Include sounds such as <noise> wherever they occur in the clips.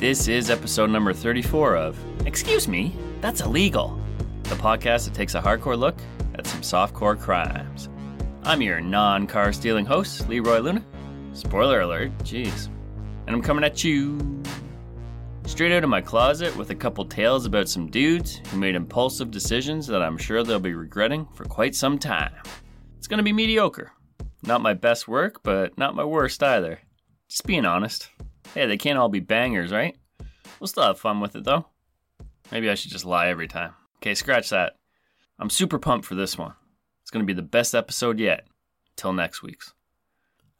This is episode number 34 of Excuse Me, That's Illegal, the podcast that takes a hardcore look at some softcore crimes. I'm your non car stealing host, Leroy Luna. Spoiler alert, jeez. And I'm coming at you straight out of my closet with a couple tales about some dudes who made impulsive decisions that I'm sure they'll be regretting for quite some time. It's gonna be mediocre. Not my best work, but not my worst either. Just being honest. Hey, they can't all be bangers, right? We'll still have fun with it though. Maybe I should just lie every time. Okay, scratch that. I'm super pumped for this one. It's going to be the best episode yet. Till next week's.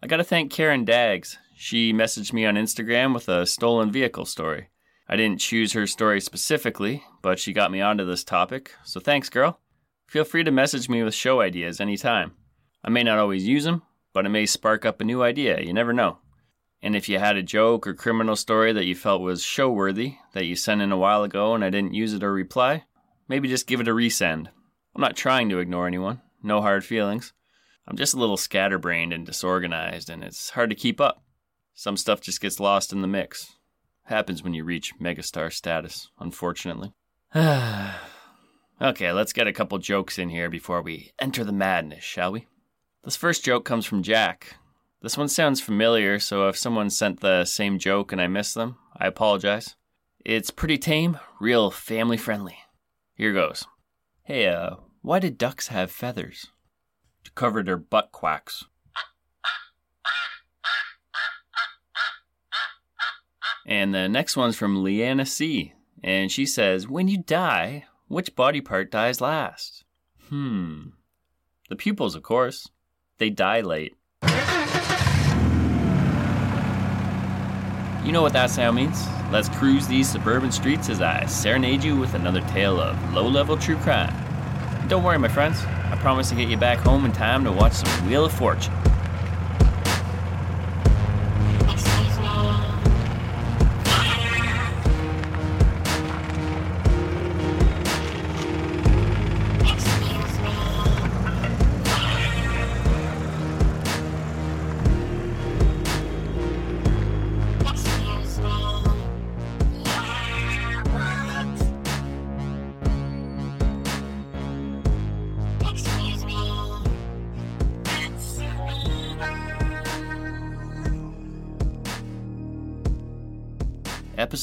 I got to thank Karen Daggs. She messaged me on Instagram with a stolen vehicle story. I didn't choose her story specifically, but she got me onto this topic, so thanks, girl. Feel free to message me with show ideas anytime. I may not always use them, but it may spark up a new idea, you never know. And if you had a joke or criminal story that you felt was show worthy that you sent in a while ago and I didn't use it or reply, maybe just give it a resend. I'm not trying to ignore anyone, no hard feelings. I'm just a little scatterbrained and disorganized, and it's hard to keep up. Some stuff just gets lost in the mix. Happens when you reach megastar status, unfortunately. <sighs> okay, let's get a couple jokes in here before we enter the madness, shall we? This first joke comes from Jack, this one sounds familiar, so if someone sent the same joke and I missed them, I apologize. It's pretty tame, real family friendly. Here goes. Hey, uh, why did ducks have feathers? To cover their butt quacks. And the next one's from Leanna C. And she says, When you die, which body part dies last? Hmm. The pupils, of course. They dilate. You know what that sound means. Let's cruise these suburban streets as I serenade you with another tale of low level true crime. don't worry, my friends, I promise to get you back home in time to watch some Wheel of Fortune.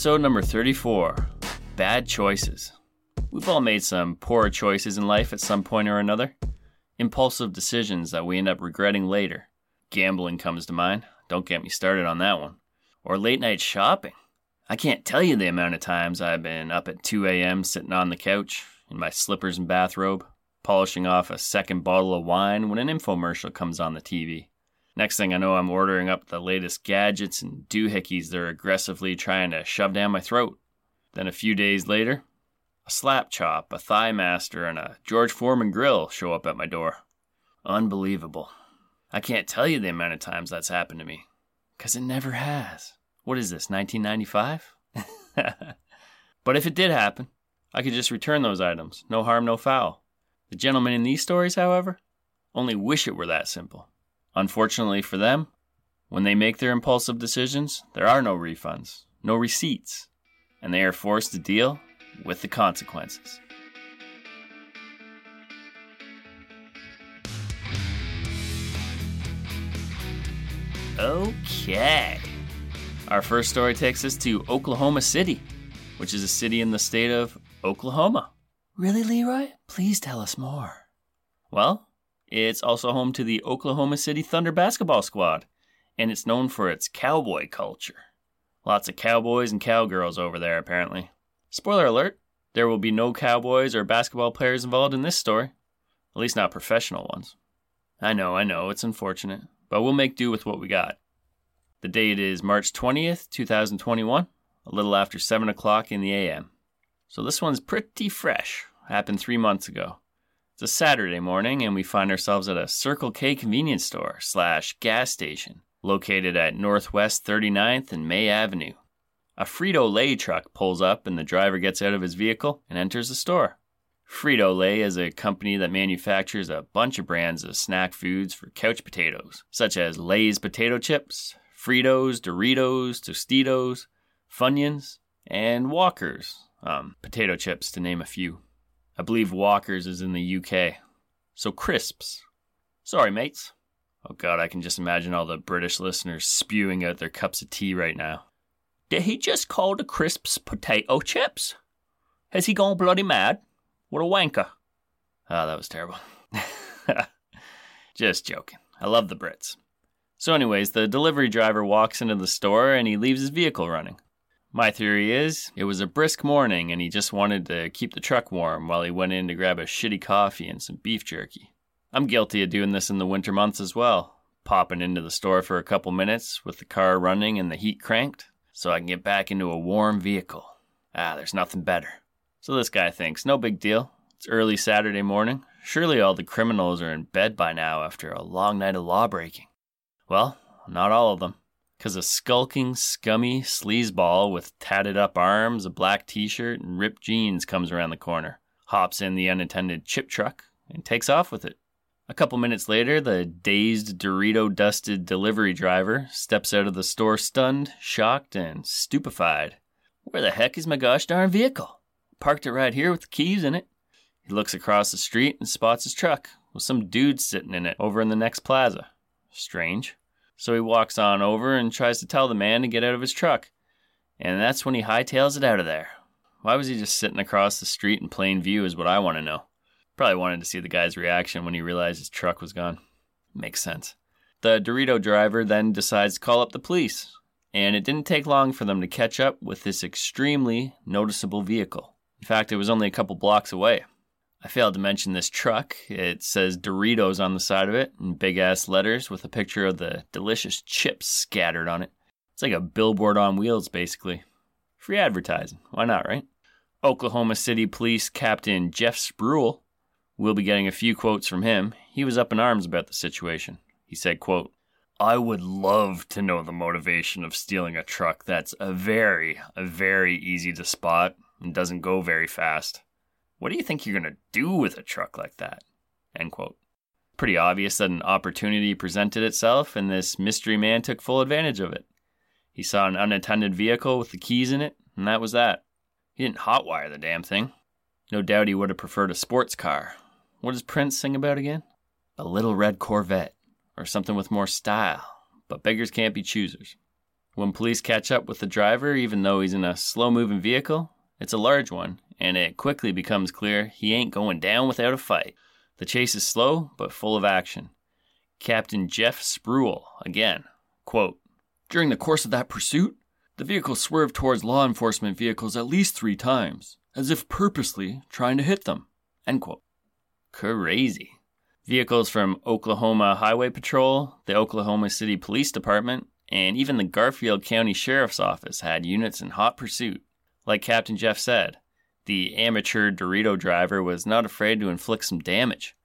Episode number 34 Bad Choices. We've all made some poor choices in life at some point or another. Impulsive decisions that we end up regretting later. Gambling comes to mind. Don't get me started on that one. Or late night shopping. I can't tell you the amount of times I've been up at 2 a.m. sitting on the couch in my slippers and bathrobe, polishing off a second bottle of wine when an infomercial comes on the TV. Next thing I know, I'm ordering up the latest gadgets and doohickeys they're aggressively trying to shove down my throat. Then a few days later, a slap chop, a thigh master, and a George Foreman grill show up at my door. Unbelievable. I can't tell you the amount of times that's happened to me, because it never has. What is this, 1995? <laughs> but if it did happen, I could just return those items. No harm, no foul. The gentlemen in these stories, however, only wish it were that simple. Unfortunately for them, when they make their impulsive decisions, there are no refunds, no receipts, and they are forced to deal with the consequences. Okay. Our first story takes us to Oklahoma City, which is a city in the state of Oklahoma. Really, Leroy? Please tell us more. Well, it's also home to the Oklahoma City Thunder basketball squad, and it's known for its cowboy culture. Lots of cowboys and cowgirls over there, apparently. Spoiler alert there will be no cowboys or basketball players involved in this story, at least not professional ones. I know, I know, it's unfortunate, but we'll make do with what we got. The date is March 20th, 2021, a little after 7 o'clock in the AM. So this one's pretty fresh. Happened three months ago. It's a Saturday morning, and we find ourselves at a Circle K convenience store slash gas station located at Northwest 39th and May Avenue. A Frito Lay truck pulls up, and the driver gets out of his vehicle and enters the store. Frito Lay is a company that manufactures a bunch of brands of snack foods for couch potatoes, such as Lay's potato chips, Fritos, Doritos, Tostitos, Funyuns, and Walkers, um, potato chips to name a few. I believe Walkers is in the UK. So crisps. Sorry, mates. Oh god, I can just imagine all the British listeners spewing out their cups of tea right now. Did he just call the crisps potato chips? Has he gone bloody mad? What a wanker. Oh, that was terrible. <laughs> just joking. I love the Brits. So, anyways, the delivery driver walks into the store and he leaves his vehicle running. My theory is it was a brisk morning and he just wanted to keep the truck warm while he went in to grab a shitty coffee and some beef jerky. I'm guilty of doing this in the winter months as well, popping into the store for a couple minutes with the car running and the heat cranked so I can get back into a warm vehicle. Ah, there's nothing better. So this guy thinks, no big deal. It's early Saturday morning. Surely all the criminals are in bed by now after a long night of lawbreaking. Well, not all of them. Because a skulking, scummy sleazeball with tatted up arms, a black t shirt, and ripped jeans comes around the corner, hops in the unattended chip truck, and takes off with it. A couple minutes later, the dazed, Dorito dusted delivery driver steps out of the store stunned, shocked, and stupefied. Where the heck is my gosh darn vehicle? Parked it right here with the keys in it. He looks across the street and spots his truck with some dude sitting in it over in the next plaza. Strange. So he walks on over and tries to tell the man to get out of his truck. And that's when he hightails it out of there. Why was he just sitting across the street in plain view, is what I want to know. Probably wanted to see the guy's reaction when he realized his truck was gone. Makes sense. The Dorito driver then decides to call up the police, and it didn't take long for them to catch up with this extremely noticeable vehicle. In fact, it was only a couple blocks away. I failed to mention this truck. It says Doritos on the side of it in big ass letters with a picture of the delicious chips scattered on it. It's like a billboard on wheels, basically. Free advertising. Why not, right? Oklahoma City Police Captain Jeff Spruill. We'll be getting a few quotes from him. He was up in arms about the situation. He said, quote, I would love to know the motivation of stealing a truck that's a very, a very easy to spot and doesn't go very fast. What do you think you're going to do with a truck like that? End quote. Pretty obvious that an opportunity presented itself, and this mystery man took full advantage of it. He saw an unattended vehicle with the keys in it, and that was that. He didn't hotwire the damn thing. No doubt he would have preferred a sports car. What does Prince sing about again? A little red Corvette, or something with more style. But beggars can't be choosers. When police catch up with the driver, even though he's in a slow moving vehicle, it's a large one, and it quickly becomes clear he ain't going down without a fight. The chase is slow, but full of action. Captain Jeff Spruill, again, quote, During the course of that pursuit, the vehicle swerved towards law enforcement vehicles at least three times, as if purposely trying to hit them. End quote. Crazy. Vehicles from Oklahoma Highway Patrol, the Oklahoma City Police Department, and even the Garfield County Sheriff's Office had units in hot pursuit. Like Captain Jeff said, the amateur Dorito driver was not afraid to inflict some damage.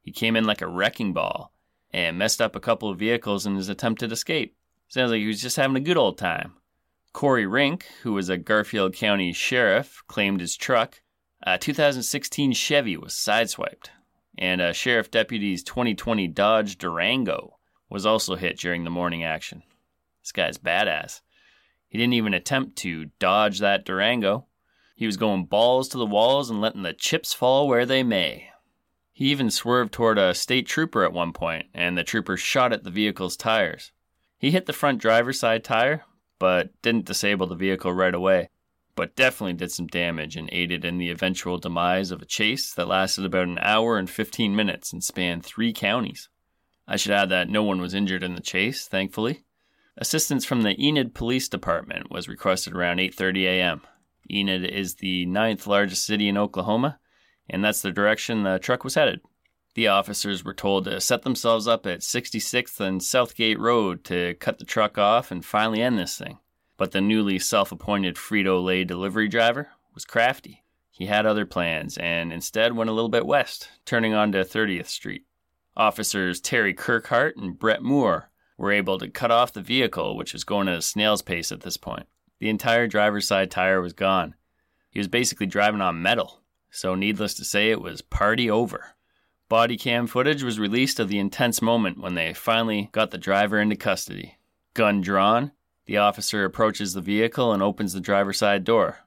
He came in like a wrecking ball and messed up a couple of vehicles in his attempted escape. Sounds like he was just having a good old time. Cory Rink, who was a Garfield County sheriff, claimed his truck, a 2016 Chevy, was sideswiped, and a sheriff deputy's 2020 Dodge Durango was also hit during the morning action. This guy's badass. He didn't even attempt to dodge that Durango. He was going balls to the walls and letting the chips fall where they may. He even swerved toward a state trooper at one point, and the trooper shot at the vehicle's tires. He hit the front driver's side tire, but didn't disable the vehicle right away, but definitely did some damage and aided in the eventual demise of a chase that lasted about an hour and 15 minutes and spanned three counties. I should add that no one was injured in the chase, thankfully. Assistance from the Enid Police Department was requested around 8:30 a.m. Enid is the ninth largest city in Oklahoma, and that's the direction the truck was headed. The officers were told to set themselves up at 66th and Southgate Road to cut the truck off and finally end this thing. But the newly self appointed Frito Lay delivery driver was crafty. He had other plans and instead went a little bit west, turning onto 30th Street. Officers Terry Kirkhart and Brett Moore were able to cut off the vehicle, which was going at a snail's pace at this point. The entire driver's side tire was gone. He was basically driving on metal, so needless to say, it was party over. Body cam footage was released of the intense moment when they finally got the driver into custody. Gun drawn, the officer approaches the vehicle and opens the driver's side door.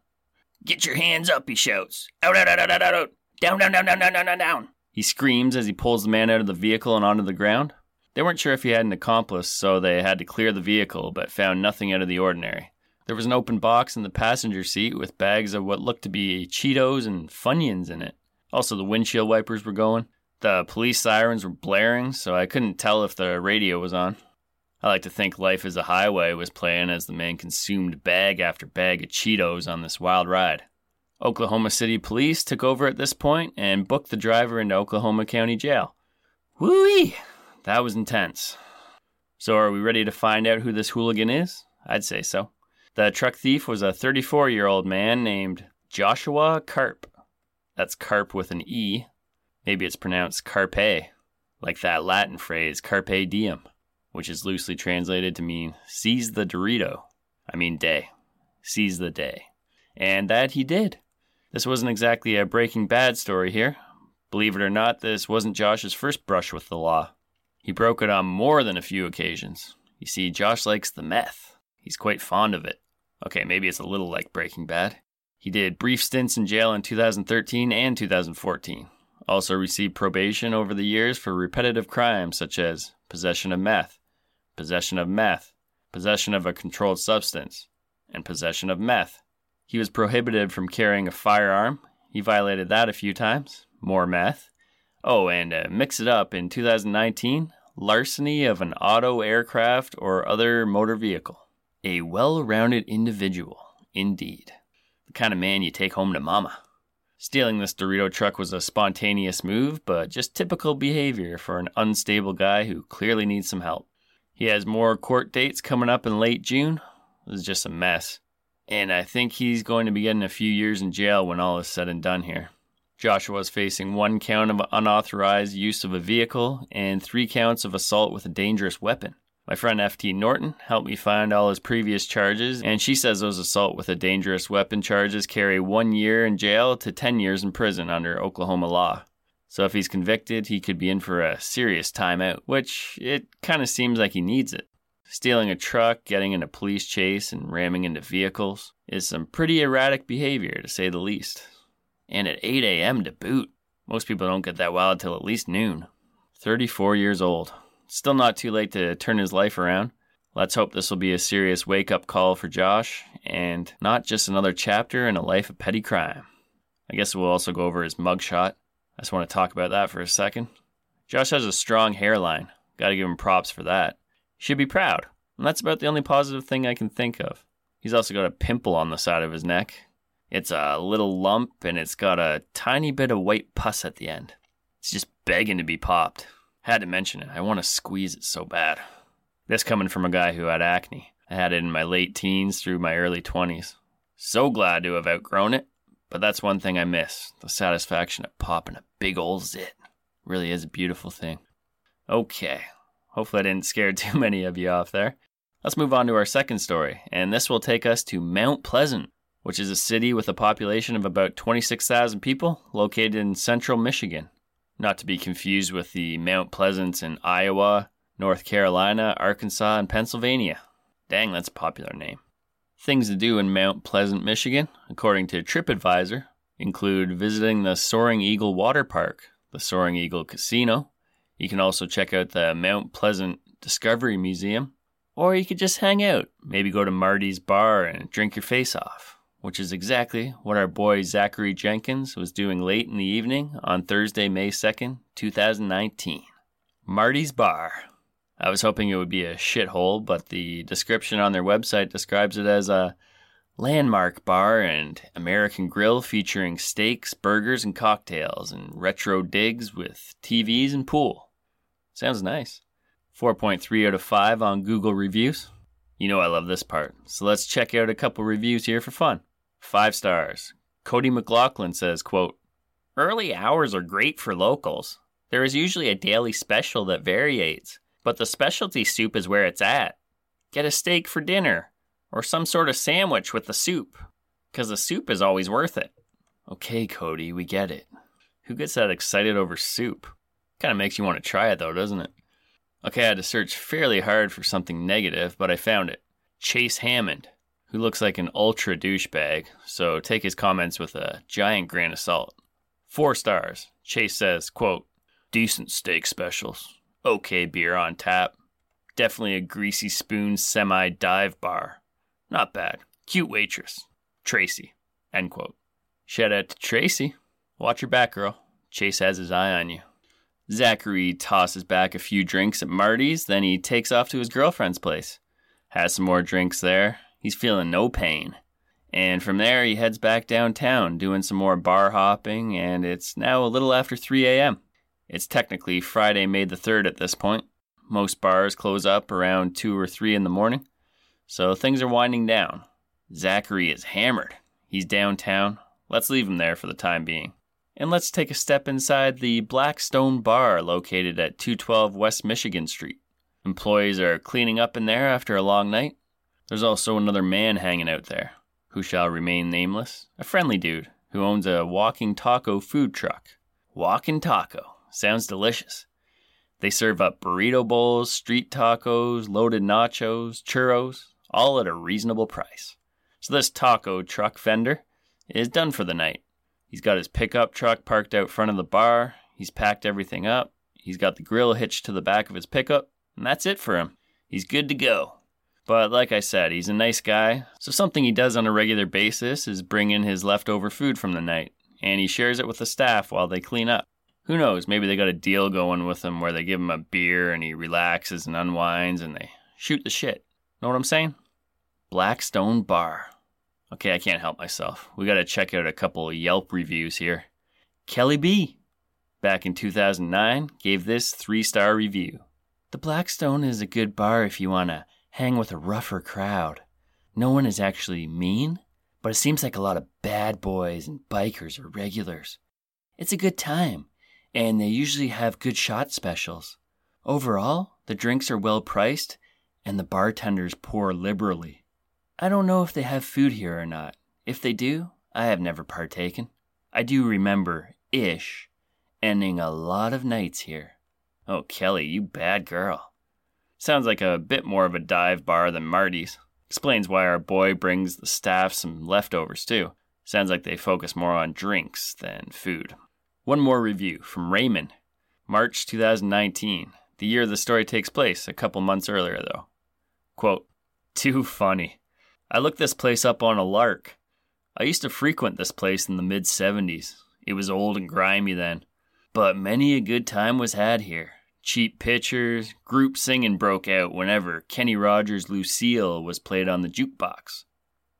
Get your hands up, he shouts. Out, out, out, out, out, out. Down, down, down, down, down, down, down. He screams as he pulls the man out of the vehicle and onto the ground. They weren't sure if he had an accomplice, so they had to clear the vehicle, but found nothing out of the ordinary. There was an open box in the passenger seat with bags of what looked to be Cheetos and Funyuns in it. Also, the windshield wipers were going. The police sirens were blaring, so I couldn't tell if the radio was on. I like to think Life is a Highway was playing as the man consumed bag after bag of Cheetos on this wild ride. Oklahoma City police took over at this point and booked the driver into Oklahoma County Jail. Woo-wee! That was intense. So, are we ready to find out who this hooligan is? I'd say so. The truck thief was a 34 year old man named Joshua Carp. That's Carp with an E, Maybe it's pronounced carpe, like that Latin phrase carpe diem, which is loosely translated to mean seize the Dorito. I mean day. Seize the day. And that he did. This wasn't exactly a Breaking Bad story here. Believe it or not, this wasn't Josh's first brush with the law. He broke it on more than a few occasions. You see, Josh likes the meth. He's quite fond of it. Okay, maybe it's a little like Breaking Bad. He did brief stints in jail in 2013 and 2014 also received probation over the years for repetitive crimes such as possession of meth, possession of meth, possession of a controlled substance, and possession of meth. He was prohibited from carrying a firearm. He violated that a few times. More meth. Oh, and uh, mix it up in 2019 larceny of an auto, aircraft, or other motor vehicle. A well rounded individual, indeed. The kind of man you take home to mama. Stealing this Dorito truck was a spontaneous move, but just typical behavior for an unstable guy who clearly needs some help. He has more court dates coming up in late June. This is just a mess. And I think he's going to be getting a few years in jail when all is said and done here. Joshua is facing one count of unauthorized use of a vehicle and three counts of assault with a dangerous weapon. My friend FT Norton helped me find all his previous charges, and she says those assault with a dangerous weapon charges carry one year in jail to 10 years in prison under Oklahoma law. So if he's convicted, he could be in for a serious timeout, which it kind of seems like he needs it. Stealing a truck, getting in a police chase, and ramming into vehicles is some pretty erratic behavior, to say the least. And at 8 a.m. to boot. Most people don't get that wild till at least noon. 34 years old. Still not too late to turn his life around. Let's hope this will be a serious wake up call for Josh and not just another chapter in a life of petty crime. I guess we'll also go over his mugshot. I just want to talk about that for a second. Josh has a strong hairline. Gotta give him props for that. He should be proud. And that's about the only positive thing I can think of. He's also got a pimple on the side of his neck. It's a little lump and it's got a tiny bit of white pus at the end. It's just begging to be popped. Had to mention it. I want to squeeze it so bad. This coming from a guy who had acne. I had it in my late teens through my early 20s. So glad to have outgrown it, but that's one thing I miss the satisfaction of popping a big old zit. Really is a beautiful thing. Okay, hopefully I didn't scare <laughs> too many of you off there. Let's move on to our second story, and this will take us to Mount Pleasant, which is a city with a population of about 26,000 people located in central Michigan. Not to be confused with the Mount Pleasants in Iowa, North Carolina, Arkansas, and Pennsylvania. Dang, that's a popular name. Things to do in Mount Pleasant, Michigan, according to TripAdvisor, include visiting the Soaring Eagle Water Park, the Soaring Eagle Casino. You can also check out the Mount Pleasant Discovery Museum, or you could just hang out, maybe go to Marty's bar and drink your face off, which is exactly what our boy Zachary Jenkins was doing late in the evening on Thursday, May 2nd, 2019. Marty's Bar. I was hoping it would be a shithole, but the description on their website describes it as a landmark bar and American grill featuring steaks, burgers, and cocktails, and retro digs with TVs and pool. Sounds nice. 4.3 out of 5 on Google reviews. You know I love this part, so let's check out a couple reviews here for fun. 5 stars. Cody McLaughlin says, quote, Early hours are great for locals. There is usually a daily special that variates, but the specialty soup is where it's at. Get a steak for dinner, or some sort of sandwich with the soup, because the soup is always worth it. Okay, Cody, we get it. Who gets that excited over soup? Kind of makes you want to try it though, doesn't it? Okay, I had to search fairly hard for something negative, but I found it. Chase Hammond, who looks like an ultra douchebag, so take his comments with a giant grain of salt. Four stars. Chase says, quote, decent steak specials. Okay beer on tap. Definitely a greasy spoon semi dive bar. Not bad. Cute waitress. Tracy. End quote. Shout out to Tracy. Watch your back, girl. Chase has his eye on you. Zachary tosses back a few drinks at Marty's, then he takes off to his girlfriend's place. Has some more drinks there. He's feeling no pain. And from there, he heads back downtown, doing some more bar hopping, and it's now a little after 3 a.m. It's technically Friday, May the 3rd at this point. Most bars close up around 2 or 3 in the morning, so things are winding down. Zachary is hammered. He's downtown. Let's leave him there for the time being. And let's take a step inside the Blackstone Bar located at 212 West Michigan Street. Employees are cleaning up in there after a long night. There's also another man hanging out there, who shall remain nameless, a friendly dude who owns a walking taco food truck. Walking taco. Sounds delicious. They serve up burrito bowls, street tacos, loaded nachos, churros, all at a reasonable price. So this taco truck vendor is done for the night. He's got his pickup truck parked out front of the bar. He's packed everything up. He's got the grill hitched to the back of his pickup, and that's it for him. He's good to go. But like I said, he's a nice guy, so something he does on a regular basis is bring in his leftover food from the night, and he shares it with the staff while they clean up. Who knows, maybe they got a deal going with him where they give him a beer and he relaxes and unwinds and they shoot the shit. Know what I'm saying? Blackstone Bar. Okay, I can't help myself. We gotta check out a couple Yelp reviews here. Kelly B, back in 2009, gave this three star review. The Blackstone is a good bar if you wanna hang with a rougher crowd. No one is actually mean, but it seems like a lot of bad boys and bikers are regulars. It's a good time, and they usually have good shot specials. Overall, the drinks are well priced, and the bartenders pour liberally. I don't know if they have food here or not. If they do, I have never partaken. I do remember, ish, ending a lot of nights here. Oh, Kelly, you bad girl. Sounds like a bit more of a dive bar than Marty's. Explains why our boy brings the staff some leftovers, too. Sounds like they focus more on drinks than food. One more review from Raymond. March 2019, the year the story takes place, a couple months earlier, though. Quote, Too funny. I looked this place up on a lark. I used to frequent this place in the mid 70s. It was old and grimy then. But many a good time was had here. Cheap pictures, group singing broke out whenever Kenny Rogers' Lucille was played on the jukebox.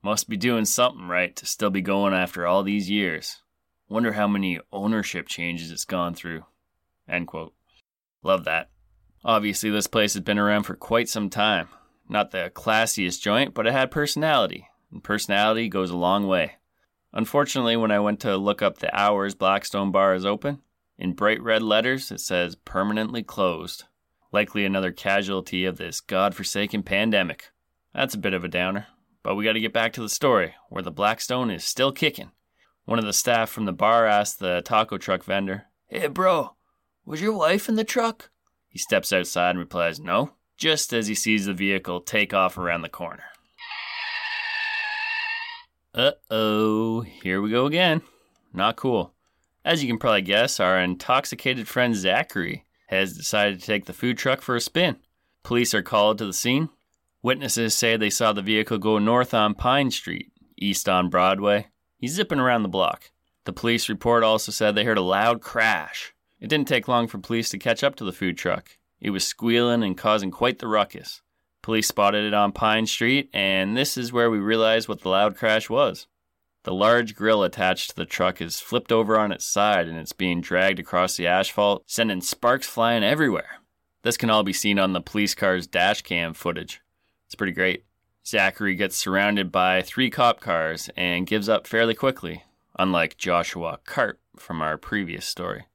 Must be doing something right to still be going after all these years. Wonder how many ownership changes it's gone through. End quote. Love that. Obviously, this place has been around for quite some time. Not the classiest joint, but it had personality, and personality goes a long way. Unfortunately, when I went to look up the hours Blackstone Bar is open, in bright red letters it says permanently closed. Likely another casualty of this god-forsaken pandemic. That's a bit of a downer. But we got to get back to the story, where the Blackstone is still kicking. One of the staff from the bar asked the taco truck vendor, Hey, bro, was your wife in the truck? He steps outside and replies, No, just as he sees the vehicle take off around the corner. Uh oh, here we go again. Not cool. As you can probably guess, our intoxicated friend Zachary has decided to take the food truck for a spin. Police are called to the scene. Witnesses say they saw the vehicle go north on Pine Street, east on Broadway. He's zipping around the block. The police report also said they heard a loud crash. It didn't take long for police to catch up to the food truck. It was squealing and causing quite the ruckus. Police spotted it on Pine Street, and this is where we realized what the loud crash was. The large grill attached to the truck is flipped over on its side and it's being dragged across the asphalt, sending sparks flying everywhere. This can all be seen on the police car's dash cam footage. It's pretty great. Zachary gets surrounded by three cop cars and gives up fairly quickly, unlike Joshua Karp from our previous story.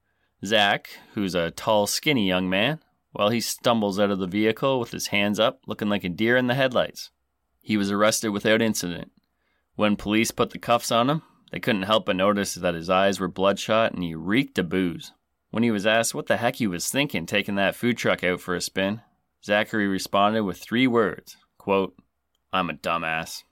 Zach, who's a tall, skinny young man, well, he stumbles out of the vehicle with his hands up, looking like a deer in the headlights. He was arrested without incident. When police put the cuffs on him, they couldn't help but notice that his eyes were bloodshot and he reeked of booze. When he was asked what the heck he was thinking taking that food truck out for a spin, Zachary responded with three words quote, I'm a dumbass.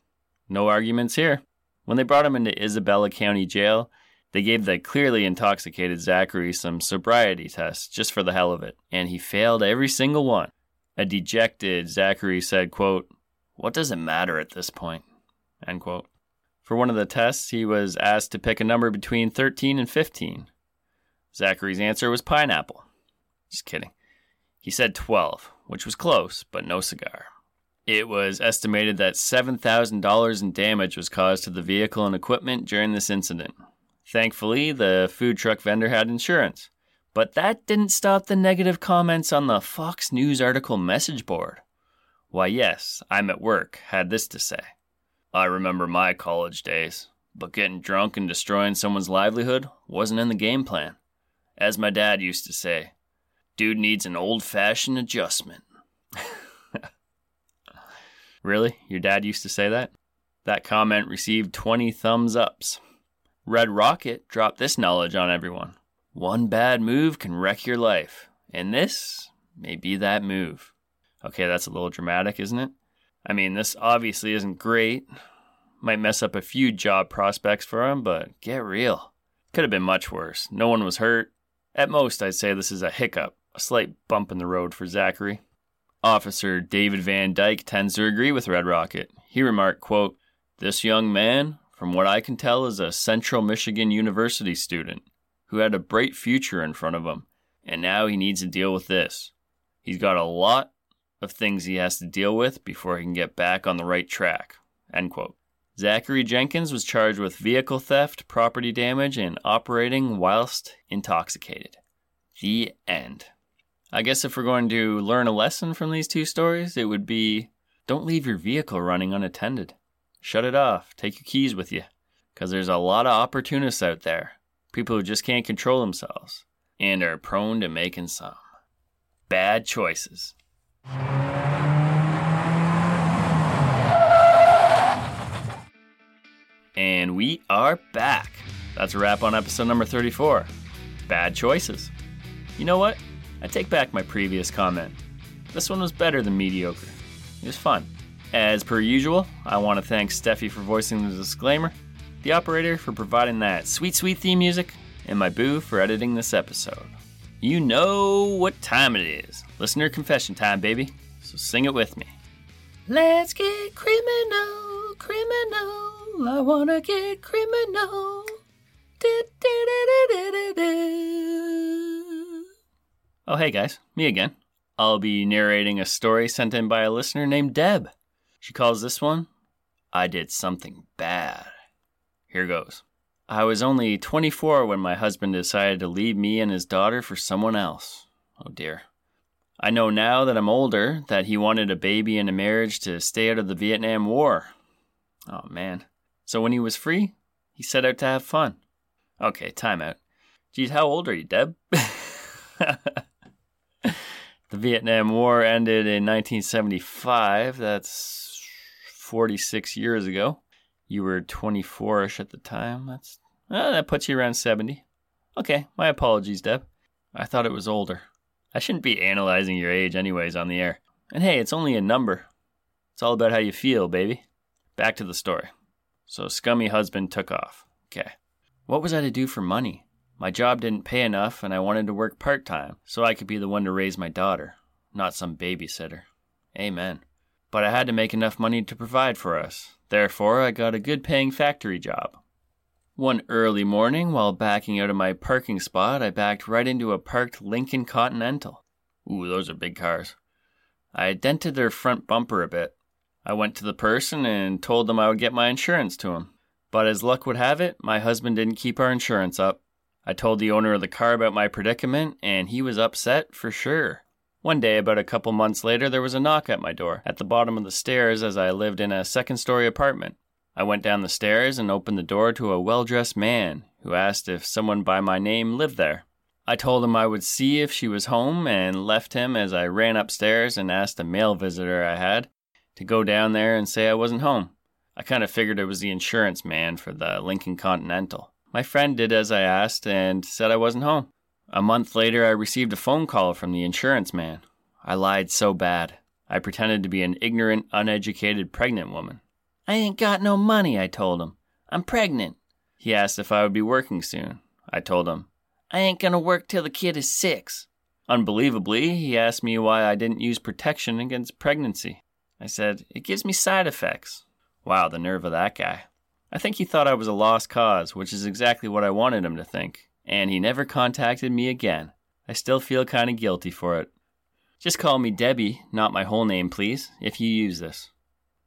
No arguments here. When they brought him into Isabella County Jail, they gave the clearly intoxicated Zachary some sobriety tests just for the hell of it, and he failed every single one. A dejected Zachary said, quote, What does it matter at this point? End quote. For one of the tests, he was asked to pick a number between 13 and 15. Zachary's answer was pineapple. Just kidding. He said 12, which was close, but no cigar. It was estimated that $7,000 in damage was caused to the vehicle and equipment during this incident. Thankfully, the food truck vendor had insurance. But that didn't stop the negative comments on the Fox News article message board. Why, yes, I'm at work had this to say. I remember my college days, but getting drunk and destroying someone's livelihood wasn't in the game plan. As my dad used to say, dude needs an old fashioned adjustment. <laughs> Really? Your dad used to say that? That comment received 20 thumbs ups. Red Rocket dropped this knowledge on everyone. One bad move can wreck your life, and this may be that move. Okay, that's a little dramatic, isn't it? I mean, this obviously isn't great. Might mess up a few job prospects for him, but get real. Could have been much worse. No one was hurt. At most, I'd say this is a hiccup, a slight bump in the road for Zachary. Officer David Van Dyke tends to agree with Red Rocket. He remarked, quote, This young man, from what I can tell, is a Central Michigan University student who had a bright future in front of him, and now he needs to deal with this. He's got a lot of things he has to deal with before he can get back on the right track. End quote. Zachary Jenkins was charged with vehicle theft, property damage, and operating whilst intoxicated. The end. I guess if we're going to learn a lesson from these two stories, it would be don't leave your vehicle running unattended. Shut it off. Take your keys with you. Because there's a lot of opportunists out there. People who just can't control themselves and are prone to making some bad choices. And we are back. That's a wrap on episode number 34 Bad Choices. You know what? I take back my previous comment. This one was better than mediocre. It was fun. As per usual, I want to thank Steffi for voicing the disclaimer, the operator for providing that sweet, sweet theme music, and my boo for editing this episode. You know what time it is. Listener confession time, baby. So sing it with me. Let's get criminal, criminal. I wanna get criminal. Oh, hey guys, me again. I'll be narrating a story sent in by a listener named Deb. She calls this one, I Did Something Bad. Here goes. I was only 24 when my husband decided to leave me and his daughter for someone else. Oh dear. I know now that I'm older that he wanted a baby and a marriage to stay out of the Vietnam War. Oh man. So when he was free, he set out to have fun. Okay, time out. Geez, how old are you, Deb? <laughs> the Vietnam War ended in 1975. That's 46 years ago. You were 24 ish at the time. That's uh, that puts you around 70. Okay, my apologies, Deb. I thought it was older. I shouldn't be analyzing your age, anyways, on the air. And hey, it's only a number. It's all about how you feel, baby. Back to the story. So, scummy husband took off. Okay. What was I to do for money? My job didn't pay enough, and I wanted to work part time so I could be the one to raise my daughter, not some babysitter. Amen. But I had to make enough money to provide for us. Therefore, I got a good paying factory job. One early morning, while backing out of my parking spot, I backed right into a parked Lincoln Continental. Ooh, those are big cars. I dented their front bumper a bit. I went to the person and told them I would get my insurance to him. But as luck would have it, my husband didn't keep our insurance up. I told the owner of the car about my predicament, and he was upset for sure. One day, about a couple months later, there was a knock at my door at the bottom of the stairs as I lived in a second story apartment. I went down the stairs and opened the door to a well dressed man who asked if someone by my name lived there. I told him I would see if she was home and left him as I ran upstairs and asked a male visitor I had to go down there and say I wasn't home. I kind of figured it was the insurance man for the Lincoln Continental. My friend did as I asked and said I wasn't home. A month later, I received a phone call from the insurance man. I lied so bad. I pretended to be an ignorant, uneducated pregnant woman. I ain't got no money, I told him. I'm pregnant. He asked if I would be working soon. I told him, I ain't gonna work till the kid is six. Unbelievably, he asked me why I didn't use protection against pregnancy. I said, It gives me side effects. Wow, the nerve of that guy. I think he thought I was a lost cause, which is exactly what I wanted him to think. And he never contacted me again. I still feel kind of guilty for it. Just call me Debbie, not my whole name, please, if you use this.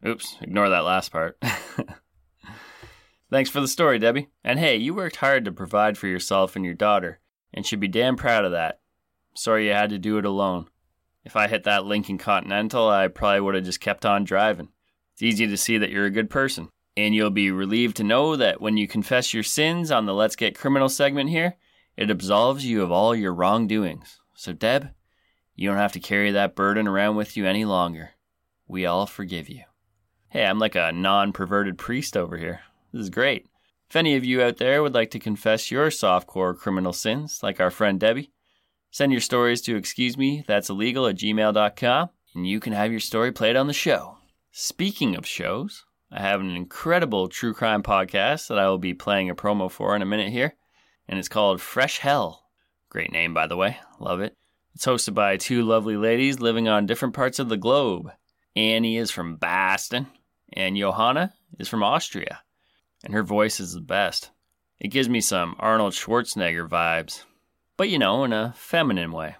Oops, ignore that last part. <laughs> Thanks for the story, Debbie. And hey, you worked hard to provide for yourself and your daughter, and should be damn proud of that. Sorry you had to do it alone. If I hit that Lincoln Continental, I probably would have just kept on driving. It's easy to see that you're a good person. And you'll be relieved to know that when you confess your sins on the Let's Get Criminal segment here, it absolves you of all your wrongdoings. So, Deb, you don't have to carry that burden around with you any longer. We all forgive you. Hey, I'm like a non perverted priest over here. This is great. If any of you out there would like to confess your softcore criminal sins, like our friend Debbie, send your stories to excuse me, that's illegal at gmail.com, and you can have your story played on the show. Speaking of shows, I have an incredible true crime podcast that I will be playing a promo for in a minute here, and it's called Fresh Hell. Great name, by the way. Love it. It's hosted by two lovely ladies living on different parts of the globe. Annie is from Boston, and Johanna is from Austria, and her voice is the best. It gives me some Arnold Schwarzenegger vibes, but you know, in a feminine way.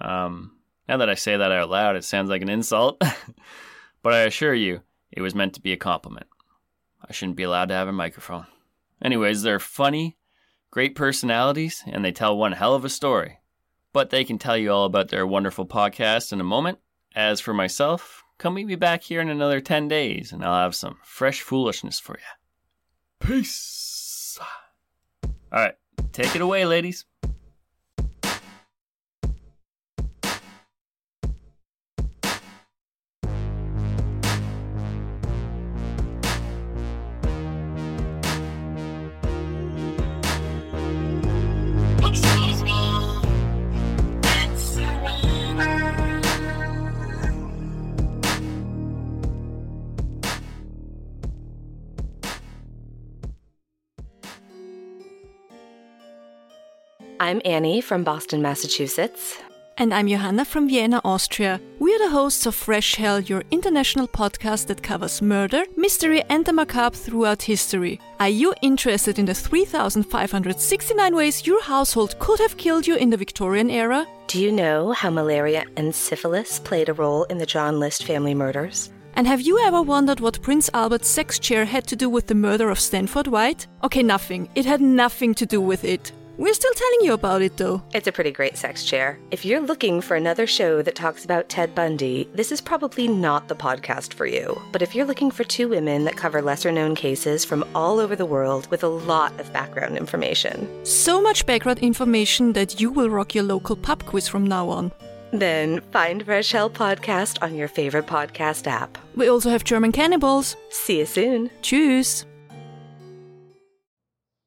Um, now that I say that out loud, it sounds like an insult, <laughs> but I assure you, it was meant to be a compliment. I shouldn't be allowed to have a microphone. Anyways, they're funny, great personalities, and they tell one hell of a story. But they can tell you all about their wonderful podcast in a moment. As for myself, Come meet me back here in another 10 days and I'll have some fresh foolishness for you. Peace. All right, take it away, ladies. I'm Annie from Boston, Massachusetts. And I'm Johanna from Vienna, Austria. We are the hosts of Fresh Hell, your international podcast that covers murder, mystery, and the macabre throughout history. Are you interested in the 3,569 ways your household could have killed you in the Victorian era? Do you know how malaria and syphilis played a role in the John List family murders? And have you ever wondered what Prince Albert's sex chair had to do with the murder of Stanford White? Okay, nothing. It had nothing to do with it. We're still telling you about it though. It's a pretty great sex chair. If you're looking for another show that talks about Ted Bundy, this is probably not the podcast for you. But if you're looking for two women that cover lesser known cases from all over the world with a lot of background information, So much background information that you will rock your local pub quiz from now on. then find Fresh Hell Podcast on your favorite podcast app. We also have German cannibals. See you soon. Tschüss.